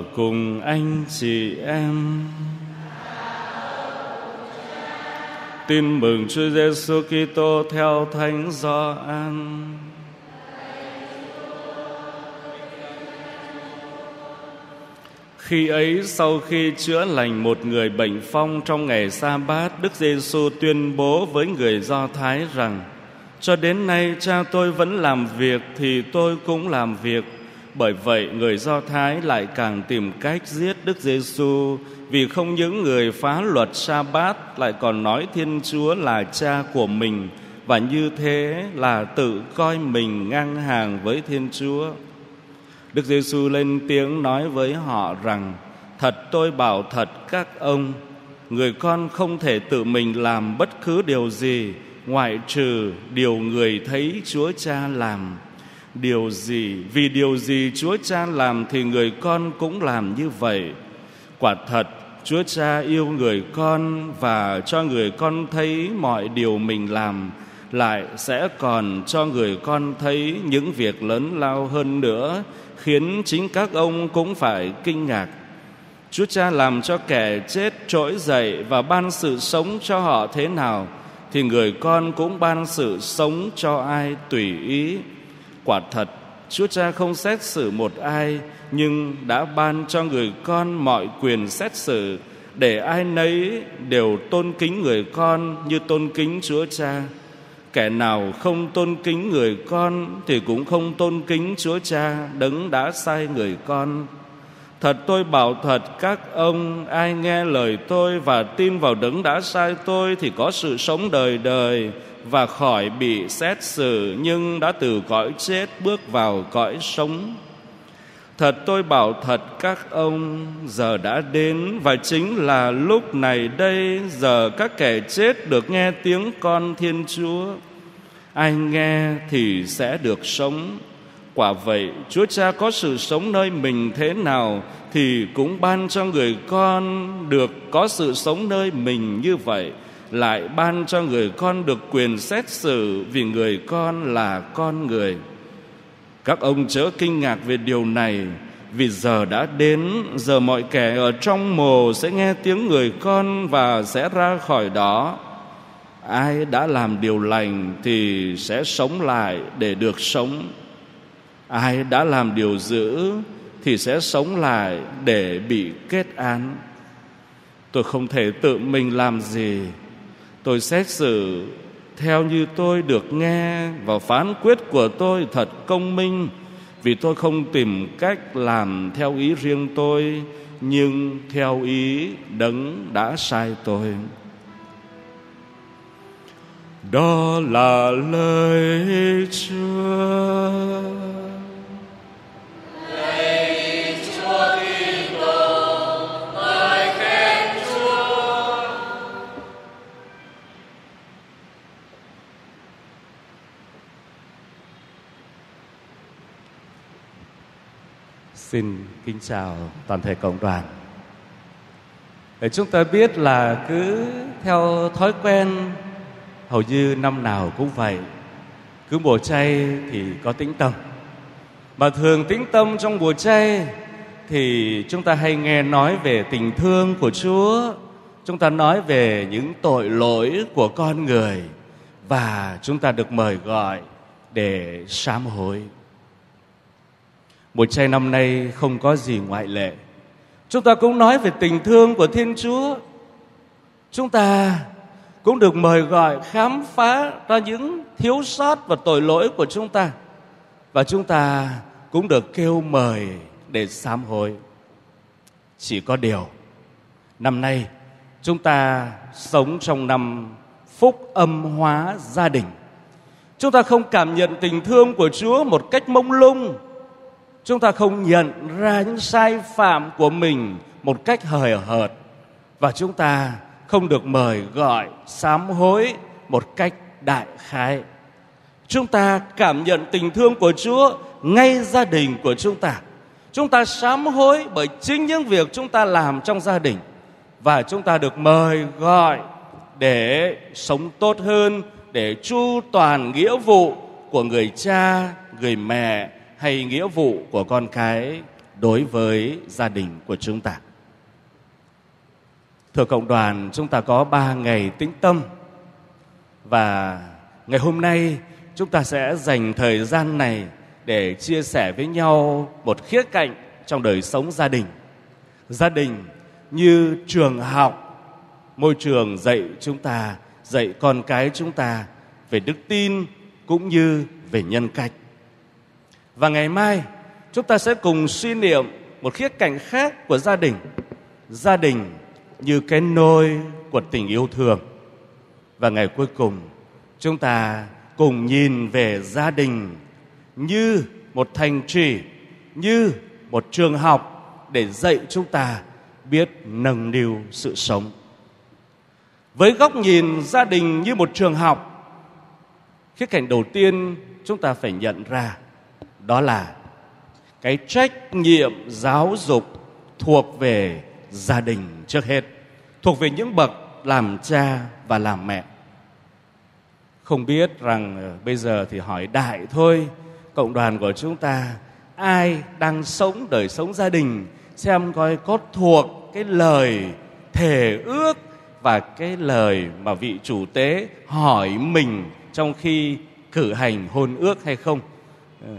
Ở cùng anh chị em. Tin mừng Chúa Giêsu Kitô theo Thánh Gioan. Khi ấy sau khi chữa lành một người bệnh phong trong ngày sa bát, Đức Giêsu tuyên bố với người Do Thái rằng: Cho đến nay cha tôi vẫn làm việc thì tôi cũng làm việc. Bởi vậy người Do Thái lại càng tìm cách giết Đức Giêsu vì không những người phá luật sa bát lại còn nói Thiên Chúa là cha của mình và như thế là tự coi mình ngang hàng với Thiên Chúa. Đức Giêsu lên tiếng nói với họ rằng: Thật tôi bảo thật các ông, người con không thể tự mình làm bất cứ điều gì ngoại trừ điều người thấy Chúa Cha làm. Điều gì, vì điều gì Chúa Cha làm thì người con cũng làm như vậy. Quả thật, Chúa Cha yêu người con và cho người con thấy mọi điều mình làm lại sẽ còn cho người con thấy những việc lớn lao hơn nữa khiến chính các ông cũng phải kinh ngạc. Chúa Cha làm cho kẻ chết trỗi dậy và ban sự sống cho họ thế nào thì người con cũng ban sự sống cho ai tùy ý. Quả thật, Chúa Cha không xét xử một ai nhưng đã ban cho người con mọi quyền xét xử để ai nấy đều tôn kính người con như tôn kính Chúa Cha. Kẻ nào không tôn kính người con thì cũng không tôn kính Chúa Cha đấng đã sai người con. Thật tôi bảo thật các ông ai nghe lời tôi và tin vào đấng đã sai tôi thì có sự sống đời đời và khỏi bị xét xử nhưng đã từ cõi chết bước vào cõi sống. Thật tôi bảo thật các ông giờ đã đến và chính là lúc này đây giờ các kẻ chết được nghe tiếng con Thiên Chúa. Ai nghe thì sẽ được sống. Quả vậy, Chúa Cha có sự sống nơi mình thế nào thì cũng ban cho người con được có sự sống nơi mình như vậy lại ban cho người con được quyền xét xử vì người con là con người. Các ông chớ kinh ngạc về điều này, vì giờ đã đến, giờ mọi kẻ ở trong mồ sẽ nghe tiếng người con và sẽ ra khỏi đó. Ai đã làm điều lành thì sẽ sống lại để được sống. Ai đã làm điều dữ thì sẽ sống lại để bị kết án. Tôi không thể tự mình làm gì tôi xét xử theo như tôi được nghe và phán quyết của tôi thật công minh, vì tôi không tìm cách làm theo ý riêng tôi, nhưng theo ý đấng đã sai tôi. Đó là lời chúa. Xin kính chào toàn thể cộng đoàn. Để chúng ta biết là cứ theo thói quen, hầu như năm nào cũng vậy. Cứ mùa chay thì có tĩnh tâm. Mà thường tĩnh tâm trong mùa chay thì chúng ta hay nghe nói về tình thương của Chúa. Chúng ta nói về những tội lỗi của con người và chúng ta được mời gọi để sám hối. Mùa chay năm nay không có gì ngoại lệ. Chúng ta cũng nói về tình thương của Thiên Chúa. Chúng ta cũng được mời gọi khám phá ra những thiếu sót và tội lỗi của chúng ta. Và chúng ta cũng được kêu mời để sám hối. Chỉ có điều, năm nay chúng ta sống trong năm phúc âm hóa gia đình. Chúng ta không cảm nhận tình thương của Chúa một cách mông lung chúng ta không nhận ra những sai phạm của mình một cách hời hợt. Và chúng ta không được mời gọi sám hối một cách đại khái. Chúng ta cảm nhận tình thương của chúa ngay gia đình của chúng ta. Chúng ta sám hối bởi chính những việc chúng ta làm trong gia đình. Và chúng ta được mời gọi để sống tốt hơn, để chu toàn nghĩa vụ của người cha, người mẹ hay nghĩa vụ của con cái đối với gia đình của chúng ta. Thưa cộng đoàn, chúng ta có ba ngày tĩnh tâm và ngày hôm nay chúng ta sẽ dành thời gian này để chia sẻ với nhau một khía cạnh trong đời sống gia đình. Gia đình như trường học, môi trường dạy chúng ta, dạy con cái chúng ta về đức tin cũng như về nhân cách. Và ngày mai chúng ta sẽ cùng suy niệm một khía cạnh khác của gia đình. Gia đình như cái nôi của tình yêu thương. Và ngày cuối cùng chúng ta cùng nhìn về gia đình như một thành trì, như một trường học để dạy chúng ta biết nâng niu sự sống. Với góc nhìn gia đình như một trường học, khía cạnh đầu tiên chúng ta phải nhận ra đó là cái trách nhiệm giáo dục thuộc về gia đình trước hết, thuộc về những bậc làm cha và làm mẹ. Không biết rằng ờ, bây giờ thì hỏi đại thôi, cộng đoàn của chúng ta ai đang sống đời sống gia đình xem coi có thuộc cái lời thề ước và cái lời mà vị chủ tế hỏi mình trong khi cử hành hôn ước hay không ừ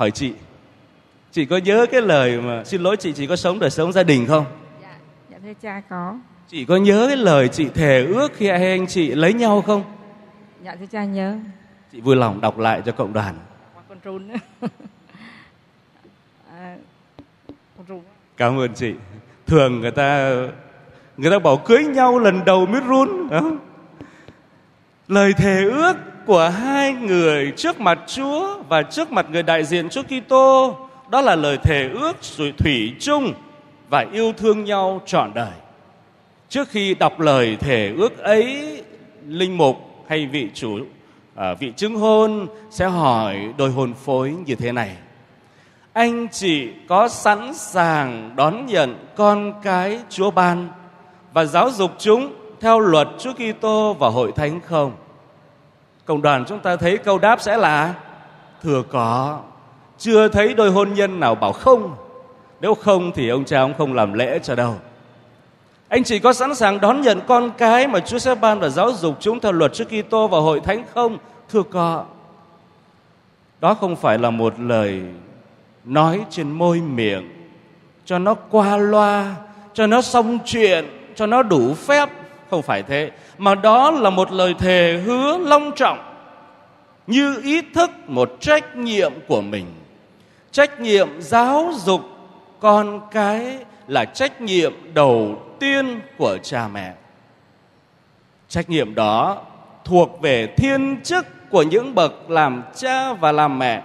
hỏi chị chị có nhớ cái lời mà xin lỗi chị chị có sống đời sống gia đình không? Dạ dạ thưa cha có. Chị có nhớ cái lời chị thề ước khi hai anh chị lấy nhau không? Dạ thưa cha nhớ. Chị vui lòng đọc lại cho cộng đoàn. Con run à, con run. Cảm ơn chị. Thường người ta người ta bảo cưới nhau lần đầu mới run không? lời thề ước của hai người trước mặt Chúa và trước mặt người đại diện Chúa Kitô đó là lời thề ước rồi thủy chung và yêu thương nhau trọn đời. Trước khi đọc lời thề ước ấy, linh mục hay vị chủ à, vị chứng hôn sẽ hỏi đôi hôn phối như thế này: Anh chị có sẵn sàng đón nhận con cái Chúa ban và giáo dục chúng theo luật Chúa Kitô và hội thánh không? Cộng đoàn chúng ta thấy câu đáp sẽ là thừa có. Chưa thấy đôi hôn nhân nào bảo không. Nếu không thì ông cha ông không làm lễ cho đâu. Anh chị có sẵn sàng đón nhận con cái mà Chúa sẽ ban và giáo dục chúng theo luật Chúa Kitô và hội thánh không? Thưa có. Đó không phải là một lời nói trên môi miệng cho nó qua loa, cho nó xong chuyện, cho nó đủ phép không phải thế, mà đó là một lời thề hứa long trọng, như ý thức một trách nhiệm của mình. Trách nhiệm giáo dục con cái là trách nhiệm đầu tiên của cha mẹ. Trách nhiệm đó thuộc về thiên chức của những bậc làm cha và làm mẹ.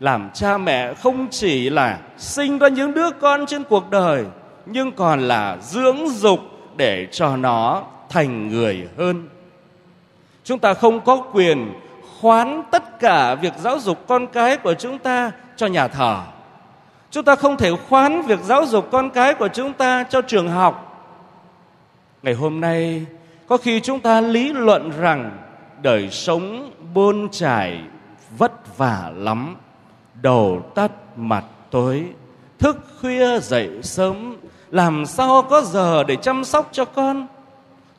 Làm cha mẹ không chỉ là sinh ra những đứa con trên cuộc đời, nhưng còn là dưỡng dục để cho nó thành người hơn. Chúng ta không có quyền khoán tất cả việc giáo dục con cái của chúng ta cho nhà thờ. Chúng ta không thể khoán việc giáo dục con cái của chúng ta cho trường học. Ngày hôm nay, có khi chúng ta lý luận rằng đời sống bôn trải vất vả lắm, đầu tắt mặt tối, thức khuya dậy sớm làm sao có giờ để chăm sóc cho con?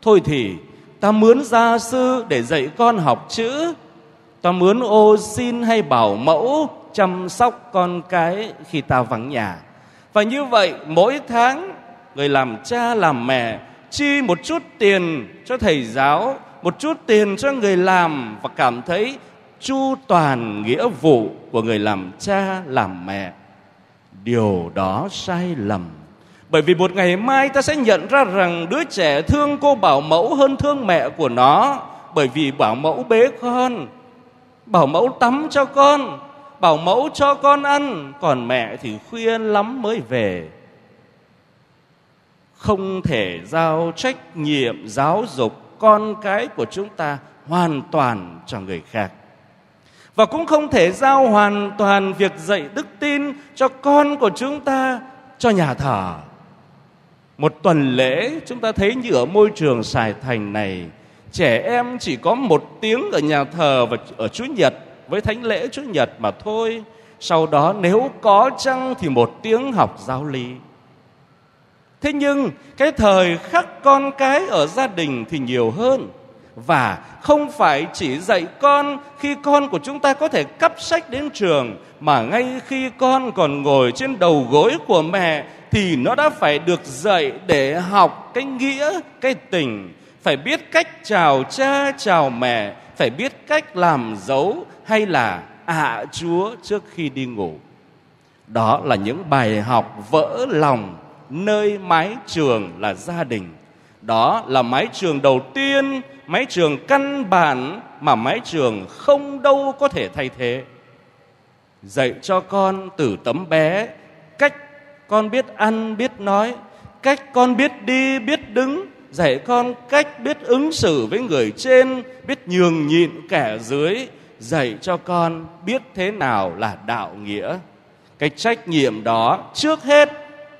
Thôi thì, ta mướn gia sư để dạy con học chữ. Ta mướn ô xin hay bảo mẫu chăm sóc con cái khi ta vắng nhà. Và như vậy, mỗi tháng, người làm cha làm mẹ chi một chút tiền cho thầy giáo, một chút tiền cho người làm và cảm thấy chu toàn nghĩa vụ của người làm cha làm mẹ. Điều đó sai lầm bởi vì một ngày mai ta sẽ nhận ra rằng đứa trẻ thương cô bảo mẫu hơn thương mẹ của nó. Bởi vì bảo mẫu bế con, bảo mẫu tắm cho con, bảo mẫu cho con ăn. Còn mẹ thì khuya lắm mới về. Không thể giao trách nhiệm giáo dục con cái của chúng ta hoàn toàn cho người khác và cũng không thể giao hoàn toàn việc dạy đức tin cho con của chúng ta cho nhà thờ một tuần lễ chúng ta thấy như ở môi trường Sài Thành này, trẻ em chỉ có một tiếng ở nhà thờ và ở Chúa Nhật, với thánh lễ Chúa Nhật mà thôi. Sau đó nếu có chăng thì một tiếng học giáo lý. Thế nhưng cái thời khắc con cái ở gia đình thì nhiều hơn. Và không phải chỉ dạy con khi con của chúng ta có thể cắp sách đến trường, mà ngay khi con còn ngồi trên đầu gối của mẹ thì nó đã phải được dạy để học cái nghĩa, cái tình. Phải biết cách chào cha, chào mẹ. Phải biết cách làm dấu hay là ạ à chúa trước khi đi ngủ. Đó là những bài học vỡ lòng nơi mái trường là gia đình. Đó là mái trường đầu tiên, mái trường căn bản mà mái trường không đâu có thể thay thế. Dạy cho con từ tấm bé con biết ăn biết nói cách con biết đi biết đứng dạy con cách biết ứng xử với người trên biết nhường nhịn kẻ dưới dạy cho con biết thế nào là đạo nghĩa. Cái trách nhiệm đó trước hết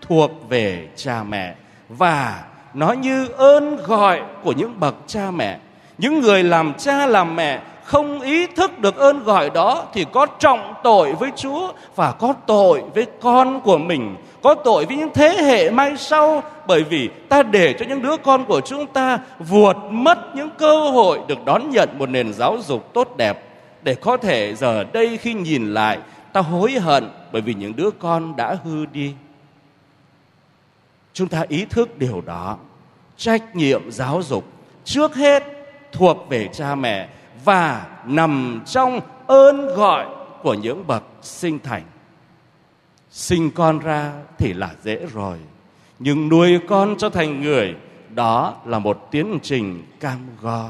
thuộc về cha mẹ và nó như ơn gọi của những bậc cha mẹ. Những người làm cha làm mẹ không ý thức được ơn gọi đó thì có trọng tội với Chúa và có tội với con của mình, có tội với những thế hệ mai sau, bởi vì ta để cho những đứa con của chúng ta vuột mất những cơ hội được đón nhận một nền giáo dục tốt đẹp để có thể giờ đây khi nhìn lại, ta hối hận bởi vì những đứa con đã hư đi. Chúng ta ý thức điều đó. Trách nhiệm giáo dục trước hết thuộc về cha mẹ và nằm trong ơn gọi của những bậc sinh thành. Sinh con ra thì là dễ rồi, nhưng nuôi con cho thành người đó là một tiến trình cam go.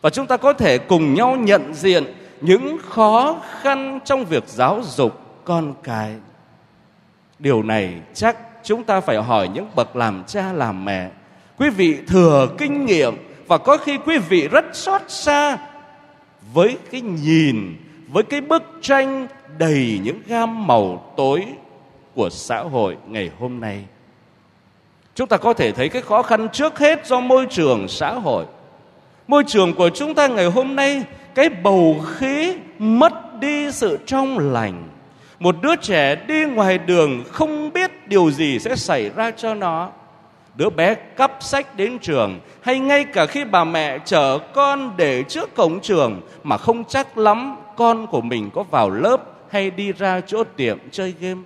Và chúng ta có thể cùng nhau nhận diện những khó khăn trong việc giáo dục con cái. Điều này chắc chúng ta phải hỏi những bậc làm cha làm mẹ. Quý vị thừa kinh nghiệm và có khi quý vị rất xót xa với cái nhìn với cái bức tranh đầy những gam màu tối của xã hội ngày hôm nay. Chúng ta có thể thấy cái khó khăn trước hết do môi trường xã hội. Môi trường của chúng ta ngày hôm nay, cái bầu khí mất đi sự trong lành. Một đứa trẻ đi ngoài đường không biết điều gì sẽ xảy ra cho nó. Đứa bé cắp sách đến trường, hay ngay cả khi bà mẹ chở con để trước cổng trường mà không chắc lắm con của mình có vào lớp hay đi ra chỗ tiệm chơi game?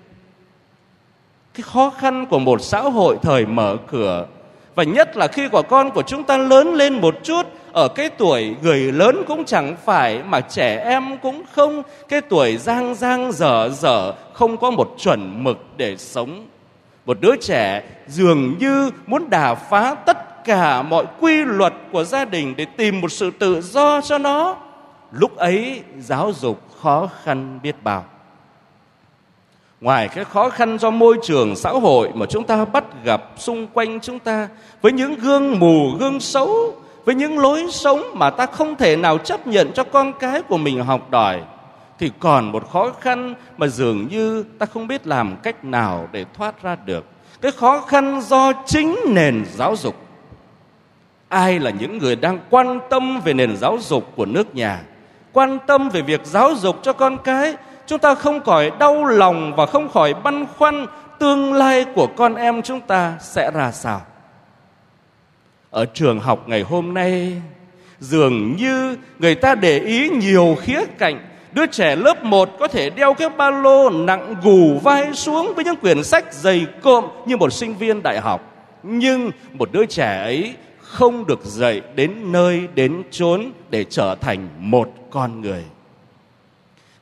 Cái khó khăn của một xã hội thời mở cửa, và nhất là khi quả con của chúng ta lớn lên một chút, ở cái tuổi người lớn cũng chẳng phải mà trẻ em cũng không. Cái tuổi giang giang dở dở, không có một chuẩn mực để sống. Một đứa trẻ dường như muốn đà phá tất cả mọi quy luật của gia đình để tìm một sự tự do cho nó lúc ấy giáo dục khó khăn biết bao. Ngoài cái khó khăn do môi trường xã hội mà chúng ta bắt gặp xung quanh chúng ta, với những gương mù, gương xấu, với những lối sống mà ta không thể nào chấp nhận cho con cái của mình học đòi, thì còn một khó khăn mà dường như ta không biết làm cách nào để thoát ra được. Cái khó khăn do chính nền giáo dục. Ai là những người đang quan tâm về nền giáo dục của nước nhà? Quan tâm về việc giáo dục cho con cái, chúng ta không khỏi đau lòng và không khỏi băn khoăn tương lai của con em chúng ta sẽ ra sao ở trường học ngày hôm nay, dường như người ta để ý nhiều khía cạnh Đứa trẻ lớp 1 có thể đeo cái ba lô nặng gù vai xuống với những quyển sách dày cộm như một sinh viên đại học. Nhưng một đứa trẻ ấy không được dạy đến nơi đến chốn để trở thành một con người.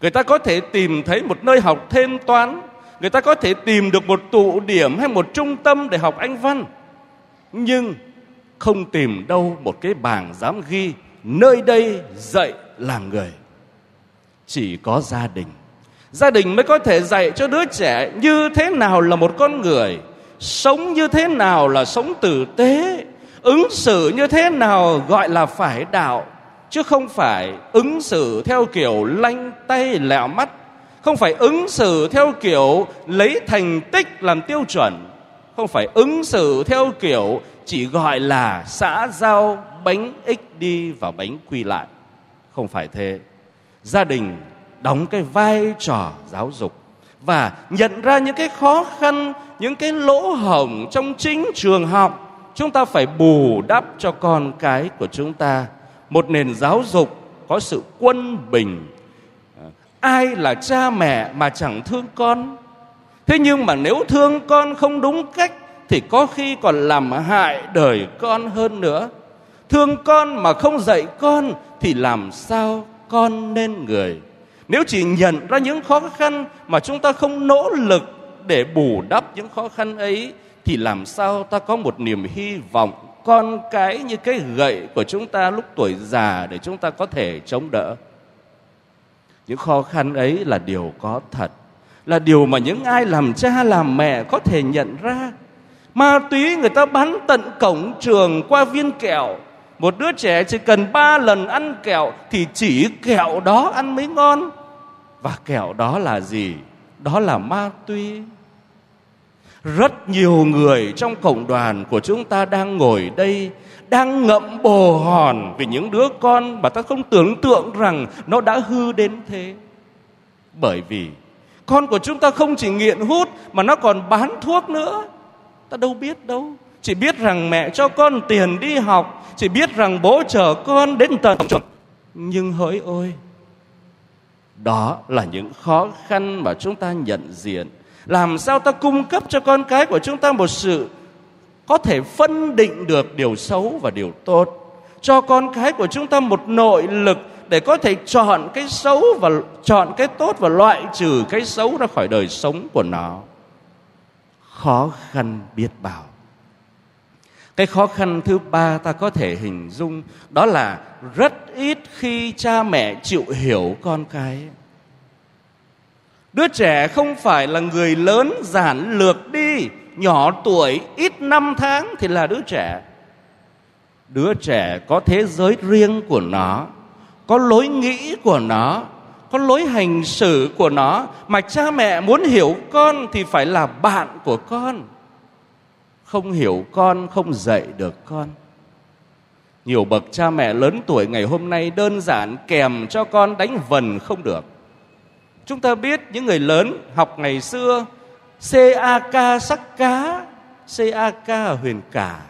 Người ta có thể tìm thấy một nơi học thêm toán, người ta có thể tìm được một tụ điểm hay một trung tâm để học anh văn. Nhưng không tìm đâu một cái bảng dám ghi nơi đây dạy làm người chỉ có gia đình gia đình mới có thể dạy cho đứa trẻ như thế nào là một con người sống như thế nào là sống tử tế ứng xử như thế nào gọi là phải đạo, chứ không phải ứng xử theo kiểu lanh tay lẹo mắt, không phải ứng xử theo kiểu lấy thành tích làm tiêu chuẩn, không phải ứng xử theo kiểu chỉ gọi là xã giao bánh ích đi và bánh quy lại. Không phải thế. Gia đình đóng cái vai trò giáo dục và nhận ra những cái khó khăn, những cái lỗ hổng trong chính trường học chúng ta phải bù đắp cho con cái của chúng ta một nền giáo dục có sự quân bình. Ai là cha mẹ mà chẳng thương con? Thế nhưng mà nếu thương con không đúng cách, thì có khi còn làm hại đời con hơn nữa. Thương con mà không dạy con, thì làm sao con nên người? Nếu chỉ nhận ra những khó khăn mà chúng ta không nỗ lực để bù đắp những khó khăn ấy thì làm sao ta có một niềm hy vọng con cái như cái gậy của chúng ta lúc tuổi già để chúng ta có thể chống đỡ? Những khó khăn ấy là điều có thật, là điều mà những ai làm cha, làm mẹ có thể nhận ra. Ma túy người ta bán tận cổng trường qua viên kẹo. Một đứa trẻ chỉ cần ba lần ăn kẹo thì chỉ kẹo đó ăn mới ngon. Và kẹo đó là gì? Đó là ma túy rất nhiều người trong cộng đoàn của chúng ta đang ngồi đây, đang ngậm bồ hòn vì những đứa con mà ta không tưởng tượng rằng nó đã hư đến thế. Bởi vì con của chúng ta không chỉ nghiện hút mà nó còn bán thuốc nữa. Ta đâu biết đâu. Chỉ biết rằng mẹ cho con tiền đi học, chỉ biết rằng bố chở con đến tận trường nhưng hỡi ôi, đó là những khó khăn mà chúng ta nhận diện làm sao ta cung cấp cho con cái của chúng ta một sự có thể phân định được điều xấu và điều tốt? Cho con cái của chúng ta một nội lực để có thể chọn cái xấu và chọn cái tốt và loại trừ cái xấu ra khỏi đời sống của nó. Khó khăn biết bao. Cái khó khăn thứ ba ta có thể hình dung đó là rất ít khi cha mẹ chịu hiểu con cái đứa trẻ không phải là người lớn giản lược đi, nhỏ tuổi, ít năm tháng thì là đứa trẻ. Đứa trẻ có thế giới riêng của nó, có lối nghĩ của nó, có lối hành xử của nó mà cha mẹ muốn hiểu con thì phải là bạn của con. Không hiểu con, không dạy được con. Nhiều bậc cha mẹ lớn tuổi ngày hôm nay đơn giản kèm cho con đánh vần không được chúng ta biết những người lớn học ngày xưa CAK sắc cá CAK huyền cả.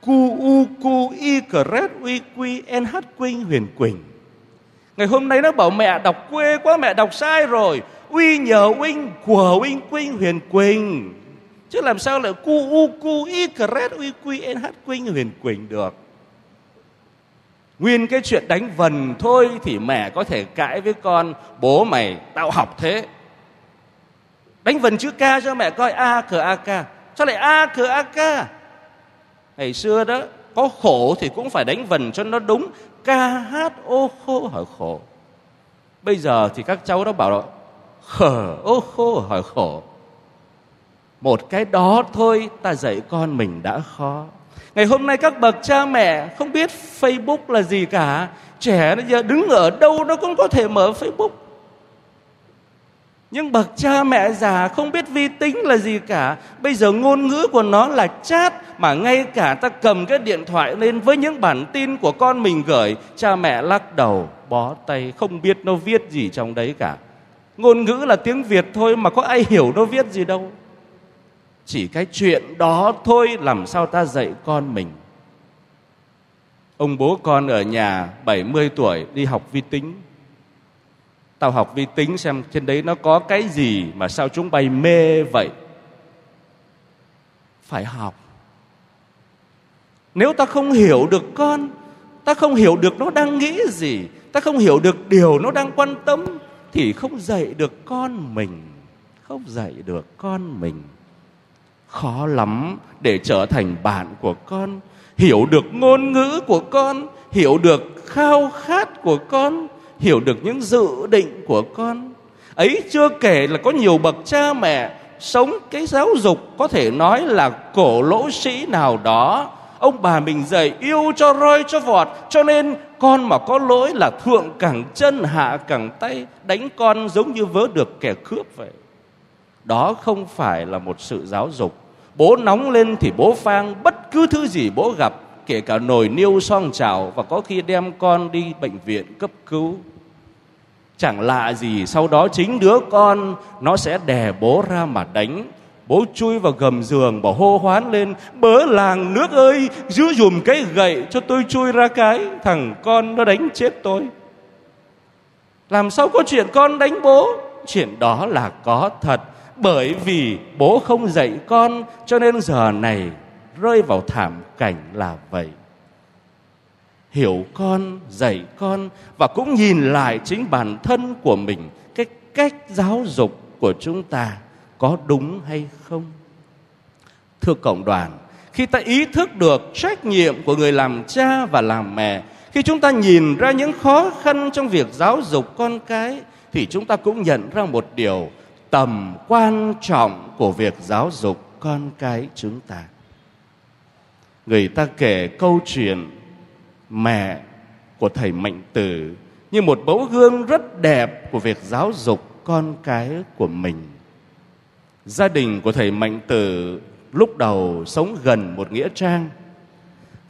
Cu U Cu Y Cret Uy Quy NH Quynh huyền quỳnh. Ngày hôm nay nó bảo mẹ đọc quê quá mẹ đọc sai rồi. Uy nhờ huynh, của huynh Quynh huyền quỳnh. Chứ làm sao lại Cu U Cu Y Cret Uy Quy NH Quynh huyền quỳnh được? Nguyên cái chuyện đánh vần thôi thì mẹ có thể cãi với con, Bố mày tao học thế. Đánh vần chữ ca cho mẹ coi, A cờ A ca Sao lại A cờ A ca Ngày xưa đó, có khổ thì cũng phải đánh vần cho nó đúng. Ca hát ô khô hỏi khổ. Bây giờ thì các cháu đó bảo là Khở ô khô hỏi khổ. Một cái đó thôi, ta dạy con mình đã khó. Ngày hôm nay các bậc cha mẹ không biết Facebook là gì cả. Trẻ nó giờ đứng ở đâu nó cũng có thể mở Facebook. Nhưng bậc cha mẹ già không biết vi tính là gì cả. Bây giờ ngôn ngữ của nó là chat, Mà ngay cả ta cầm cái điện thoại lên Với những bản tin của con mình gửi, Cha mẹ lắc đầu, Bó tay, không biết nó viết gì trong đấy cả. Ngôn ngữ là tiếng Việt thôi Mà có ai hiểu nó viết gì đâu. Chỉ cái chuyện đó thôi Làm sao ta dạy con mình Ông bố con ở nhà 70 tuổi đi học vi tính Tao học vi tính xem trên đấy nó có cái gì mà sao chúng bay mê vậy. Phải học. Nếu ta không hiểu được con, ta không hiểu được nó đang nghĩ gì, ta không hiểu được điều nó đang quan tâm thì không dạy được con mình, không dạy được con mình. Khó lắm để trở thành bạn của con, hiểu được ngôn ngữ của con, hiểu được khao khát của con hiểu được những dự định của con. Ấy chưa kể là có nhiều bậc cha mẹ sống cái giáo dục có thể nói là cổ lỗ sĩ nào đó. Ông bà mình dạy yêu cho roi cho vọt cho nên con mà có lỗi là thượng cẳng chân hạ cẳng tay đánh con giống như vớ được kẻ cướp vậy đó không phải là một sự giáo dục. Bố nóng lên thì bố phang, bất cứ thứ gì bố gặp, kể cả nồi niêu son chảo và có khi đem con đi bệnh viện cấp cứu. Chẳng lạ gì, sau đó chính đứa con, nó sẽ đè bố ra mà đánh. Bố chui vào gầm giường, bỏ hô hoán lên, Bớ làng nước ơi, Giữ dùm cái gậy cho tôi chui ra cái, Thằng con nó đánh chết tôi. Làm sao có chuyện con đánh bố? Chuyện đó là có thật. Bởi vì bố không dạy con, Cho nên giờ này rơi vào thảm cảnh là vậy. Hiểu con, dạy con và cũng nhìn lại chính bản thân của mình, cái cách giáo dục của chúng ta có đúng hay không? Thưa cộng đoàn, khi ta ý thức được trách nhiệm của người làm cha và làm mẹ, khi chúng ta nhìn ra những khó khăn trong việc giáo dục con cái, thì chúng ta cũng nhận ra một điều tầm quan trọng của việc giáo dục con cái chúng ta người ta kể câu chuyện mẹ của thầy Mạnh Tử như một mẫu gương rất đẹp của việc giáo dục con cái của mình. Gia đình của thầy Mạnh Tử lúc đầu sống gần một nghĩa trang.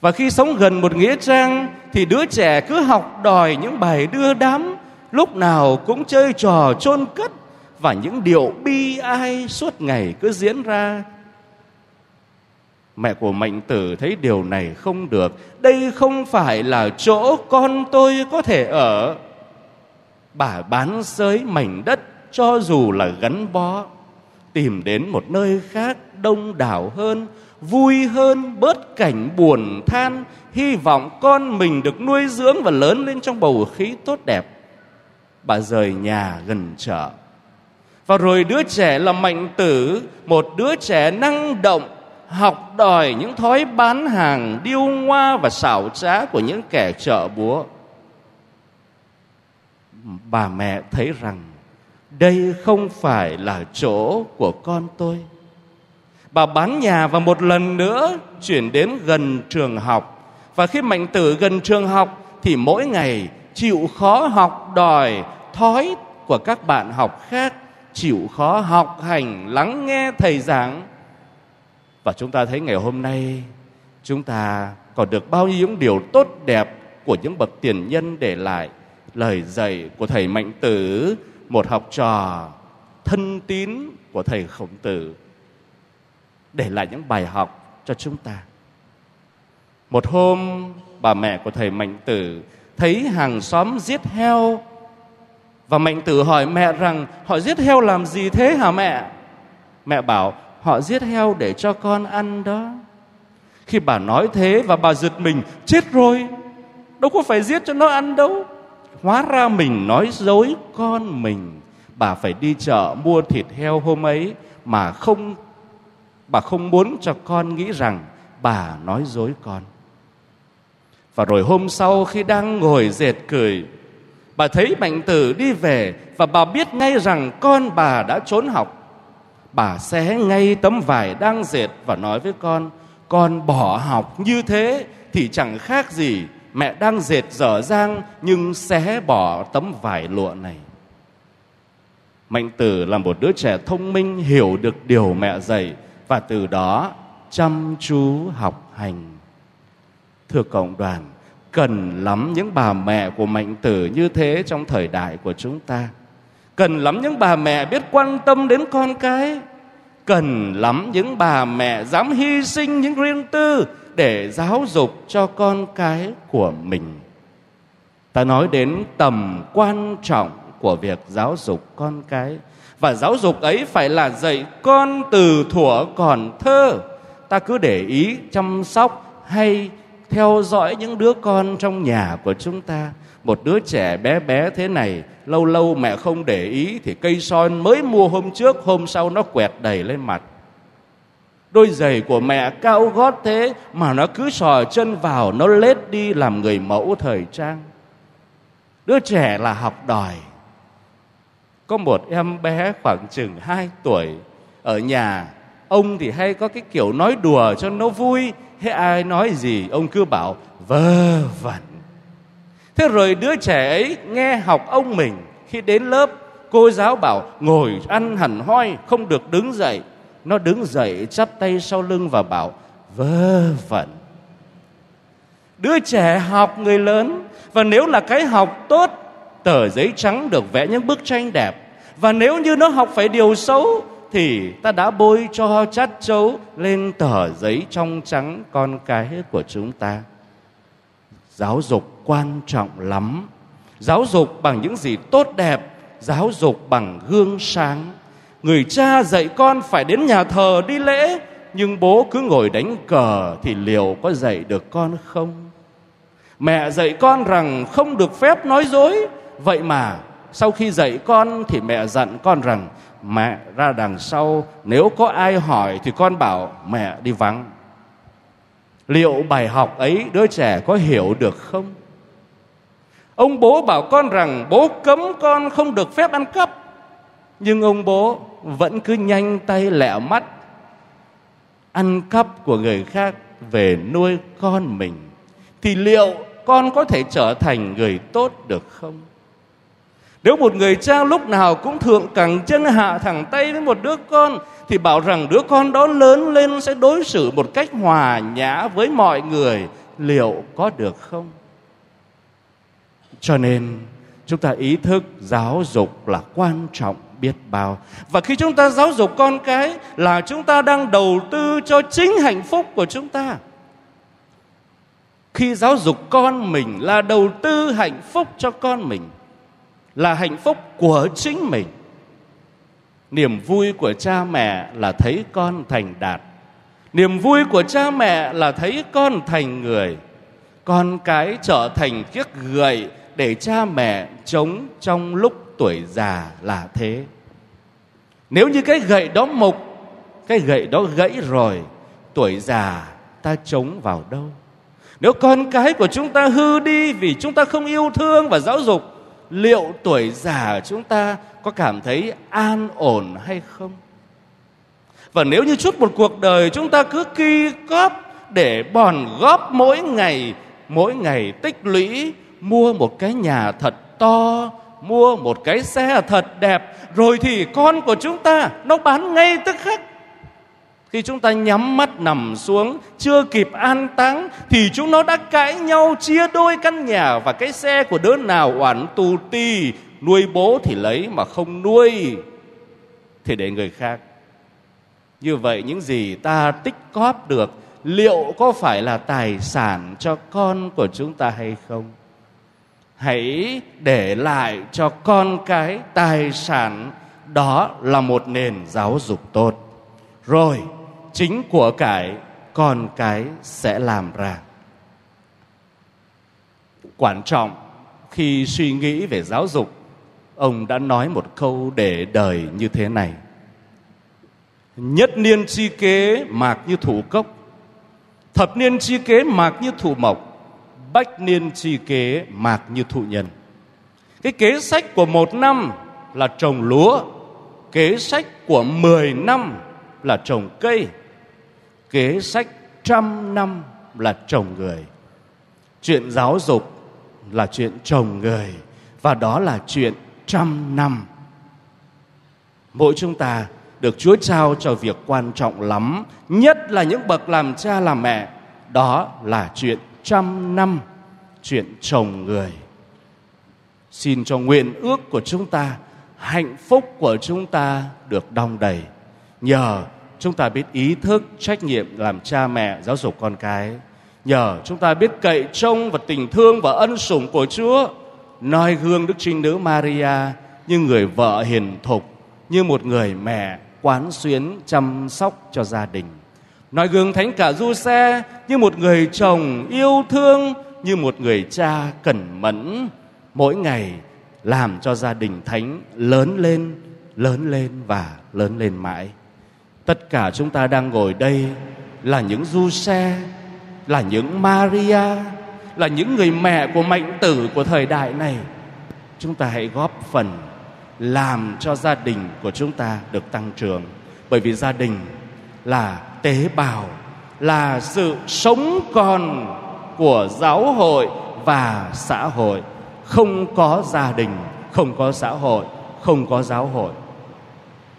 Và khi sống gần một nghĩa trang thì đứa trẻ cứ học đòi những bài đưa đám, lúc nào cũng chơi trò chôn cất và những điệu bi ai suốt ngày cứ diễn ra Mẹ của Mạnh Tử thấy điều này không được. Đây không phải là chỗ con tôi có thể ở. Bà bán giới mảnh đất cho dù là gắn bó. Tìm đến một nơi khác đông đảo hơn, vui hơn, bớt cảnh buồn than, hy vọng con mình được nuôi dưỡng và lớn lên trong bầu khí tốt đẹp. Bà rời nhà gần chợ. Và rồi đứa trẻ là Mạnh Tử, một đứa trẻ năng động, học đòi những thói bán hàng điêu ngoa và xảo trá của những kẻ chợ búa. Bà mẹ thấy rằng đây không phải là chỗ của con tôi. Bà bán nhà và một lần nữa chuyển đến gần trường học. Và khi mạnh tử gần trường học thì mỗi ngày chịu khó học đòi thói của các bạn học khác chịu khó học hành lắng nghe thầy giảng và chúng ta thấy ngày hôm nay chúng ta còn được bao nhiêu những điều tốt đẹp của những bậc tiền nhân để lại lời dạy của thầy Mạnh Tử, một học trò thân tín của thầy Khổng Tử để lại những bài học cho chúng ta. Một hôm bà mẹ của thầy Mạnh Tử thấy hàng xóm giết heo và Mạnh Tử hỏi mẹ rằng, họ giết heo làm gì thế hả mẹ? Mẹ bảo, họ giết heo để cho con ăn đó. Khi bà nói thế và bà giật mình, chết rồi, đâu có phải giết cho nó ăn đâu. Hóa ra mình nói dối con mình. Bà phải đi chợ mua thịt heo hôm ấy mà không, bà không muốn cho con nghĩ rằng bà nói dối con. Và rồi hôm sau khi đang ngồi dệt cười bà thấy mạnh tử đi về và bà biết ngay rằng con bà đã trốn học. Bà xé ngay tấm vải đang dệt và nói với con con bỏ học như thế thì chẳng khác gì mẹ đang dệt dở dang nhưng xé bỏ tấm vải lụa này. Mạnh tử là một đứa trẻ thông minh, hiểu được điều mẹ dạy và từ đó chăm chú học hành. Thưa cộng đoàn cần lắm những bà mẹ của mạnh tử như thế trong thời đại của chúng ta. Cần lắm những bà mẹ biết quan tâm đến con cái. Cần lắm những bà mẹ dám hy sinh những riêng tư để giáo dục cho con cái của mình. Ta nói đến tầm quan trọng của việc giáo dục con cái. Và giáo dục ấy phải là dạy con từ thuở còn thơ. Ta cứ để ý chăm sóc hay theo dõi những đứa con trong nhà của chúng ta. Một đứa trẻ bé bé thế này, lâu lâu mẹ không để ý thì cây son mới mua hôm trước, hôm sau nó quẹt đầy lên mặt. Đôi giày của mẹ cao gót thế mà nó cứ sò chân vào, nó lết đi làm người mẫu thời trang. Đứa trẻ là học đòi. Có một em bé khoảng chừng 2 tuổi, ở nhà, ông thì hay có cái kiểu nói đùa cho nó vui thế ai nói gì? Ông cứ bảo vơ vẩn. Thế rồi đứa trẻ ấy nghe học ông mình. Khi đến lớp, cô giáo bảo, ngồi ăn hẳn hoi, không được đứng dậy. Nó đứng dậy, chắp tay sau lưng và bảo vơ vẩn. Đứa trẻ học người lớn, và nếu là cái học tốt, tờ giấy trắng được vẽ những bức tranh đẹp. Và nếu như nó học phải điều xấu thì ta đã bôi cho chát chấu lên tờ giấy trong trắng con cái của chúng ta. Giáo dục quan trọng lắm. Giáo dục bằng những gì tốt đẹp, giáo dục bằng gương sáng. Người cha dạy con phải đến nhà thờ đi lễ, nhưng bố cứ ngồi đánh cờ thì liệu có dạy được con không? Mẹ dạy con rằng không được phép nói dối. Vậy mà sau khi dạy con thì mẹ dặn con rằng mẹ ra đằng sau, nếu có ai hỏi thì con bảo, mẹ đi vắng. Liệu bài học ấy đứa trẻ có hiểu được không? Ông bố bảo con rằng bố cấm con không được phép ăn cắp. Nhưng ông bố vẫn cứ nhanh tay lẹ mắt. Ăn cắp của người khác về nuôi con mình, thì liệu con có thể trở thành người tốt được không? Nếu một người cha lúc nào cũng thượng cẳng chân hạ thẳng tay với một đứa con, thì bảo rằng đứa con đó lớn lên sẽ đối xử một cách hòa nhã với mọi người. Liệu có được không? Cho nên, chúng ta ý thức giáo dục là quan trọng biết bao. Và khi chúng ta giáo dục con cái là chúng ta đang đầu tư cho chính hạnh phúc của chúng ta. Khi giáo dục con mình là đầu tư hạnh phúc cho con mình là hạnh phúc của chính mình. Niềm vui của cha mẹ là thấy con thành đạt. Niềm vui của cha mẹ là thấy con thành người. Con cái trở thành chiếc gậy để cha mẹ chống trong lúc tuổi già là thế. Nếu như cái gậy đó mục, cái gậy đó gãy rồi, tuổi già ta chống vào đâu? Nếu con cái của chúng ta hư đi vì chúng ta không yêu thương và giáo dục liệu tuổi già chúng ta có cảm thấy an ổn hay không? Và nếu như suốt một cuộc đời chúng ta cứ ki cóp để bòn góp mỗi ngày mỗi ngày tích lũy, mua một cái nhà thật to, mua một cái xe thật đẹp, rồi thì con của chúng ta nó bán ngay tức khắc khi chúng ta nhắm mắt nằm xuống, chưa kịp an táng, thì chúng nó đã cãi nhau, chia đôi căn nhà và cái xe của đứa nào oản tù ti, nuôi bố thì lấy mà không nuôi. Thì để người khác. Như vậy những gì ta tích cóp được, liệu có phải là tài sản cho con của chúng ta hay không? Hãy để lại cho con cái tài sản, đó là một nền giáo dục tốt. Rồi chính của cải con cái sẽ làm ra. Quan trọng, khi suy nghĩ về giáo dục, ông đã nói một câu để đời như thế này. Nhất niên chi kế mạc như thủ cốc, thập niên chi kế mạc như thủ mộc, bách niên chi kế mạc như thụ nhân. Cái kế sách của một năm là trồng lúa, kế sách của mười năm là trồng cây kế sách trăm năm là trồng người. Chuyện giáo dục là chuyện trồng người, và đó là chuyện trăm năm. Mỗi chúng ta được chúa trao cho việc quan trọng lắm, nhất là những bậc làm cha làm mẹ. Đó là chuyện trăm năm, chuyện chồng người. Xin cho nguyện ước của chúng ta, hạnh phúc của chúng ta được đong đầy. Nhờ chúng ta biết ý thức, trách nhiệm làm cha mẹ, giáo dục con cái. Nhờ chúng ta biết cậy trông và tình thương và ân sủng của chúa, noi gương đức trinh nữ maria như người vợ hiền thục, như một người mẹ quán xuyến chăm sóc cho gia đình. Noi gương thánh cả du xe như một người chồng yêu thương, như một người cha cẩn mẫn. Mỗi ngày làm cho gia đình thánh lớn lên lớn lên và lớn lên mãi tất cả chúng ta đang ngồi đây là những du xe là những maria, là những người mẹ của mạnh tử của thời đại này. Chúng ta hãy góp phần làm cho gia đình của chúng ta được tăng trưởng. Bởi vì gia đình là tế bào, là sự sống còn của giáo hội và xã hội. Không có gia đình, không có xã hội, không có giáo hội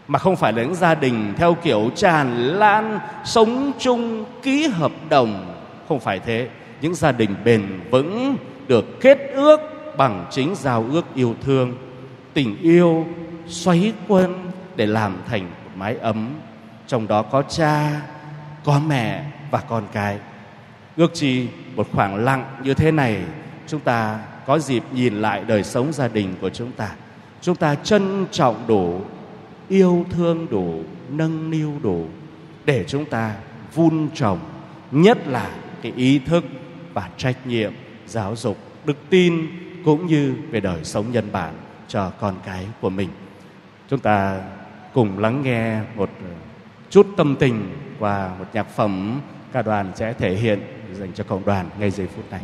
mà không phải là những gia đình theo kiểu tràn lan, sống chung, ký hợp đồng. Không phải thế. Những gia đình bền vững, được kết ước bằng chính giao ước yêu thương. Tình yêu xoáy quân để làm thành một mái ấm. Trong đó có cha, có mẹ và con cái. Ước chi một khoảng lặng như thế này, chúng ta có dịp nhìn lại đời sống gia đình của chúng ta. Chúng ta trân trọng đủ yêu thương đủ nâng niu đủ để chúng ta vun trồng, nhất là cái ý thức và trách nhiệm giáo dục, đức tin cũng như về đời sống nhân bản cho con cái của mình. Chúng ta cùng lắng nghe một ờ, chút tâm tình qua một nhạc phẩm ca đoàn sẽ thể hiện dành cho cộng đoàn ngay giây phút này.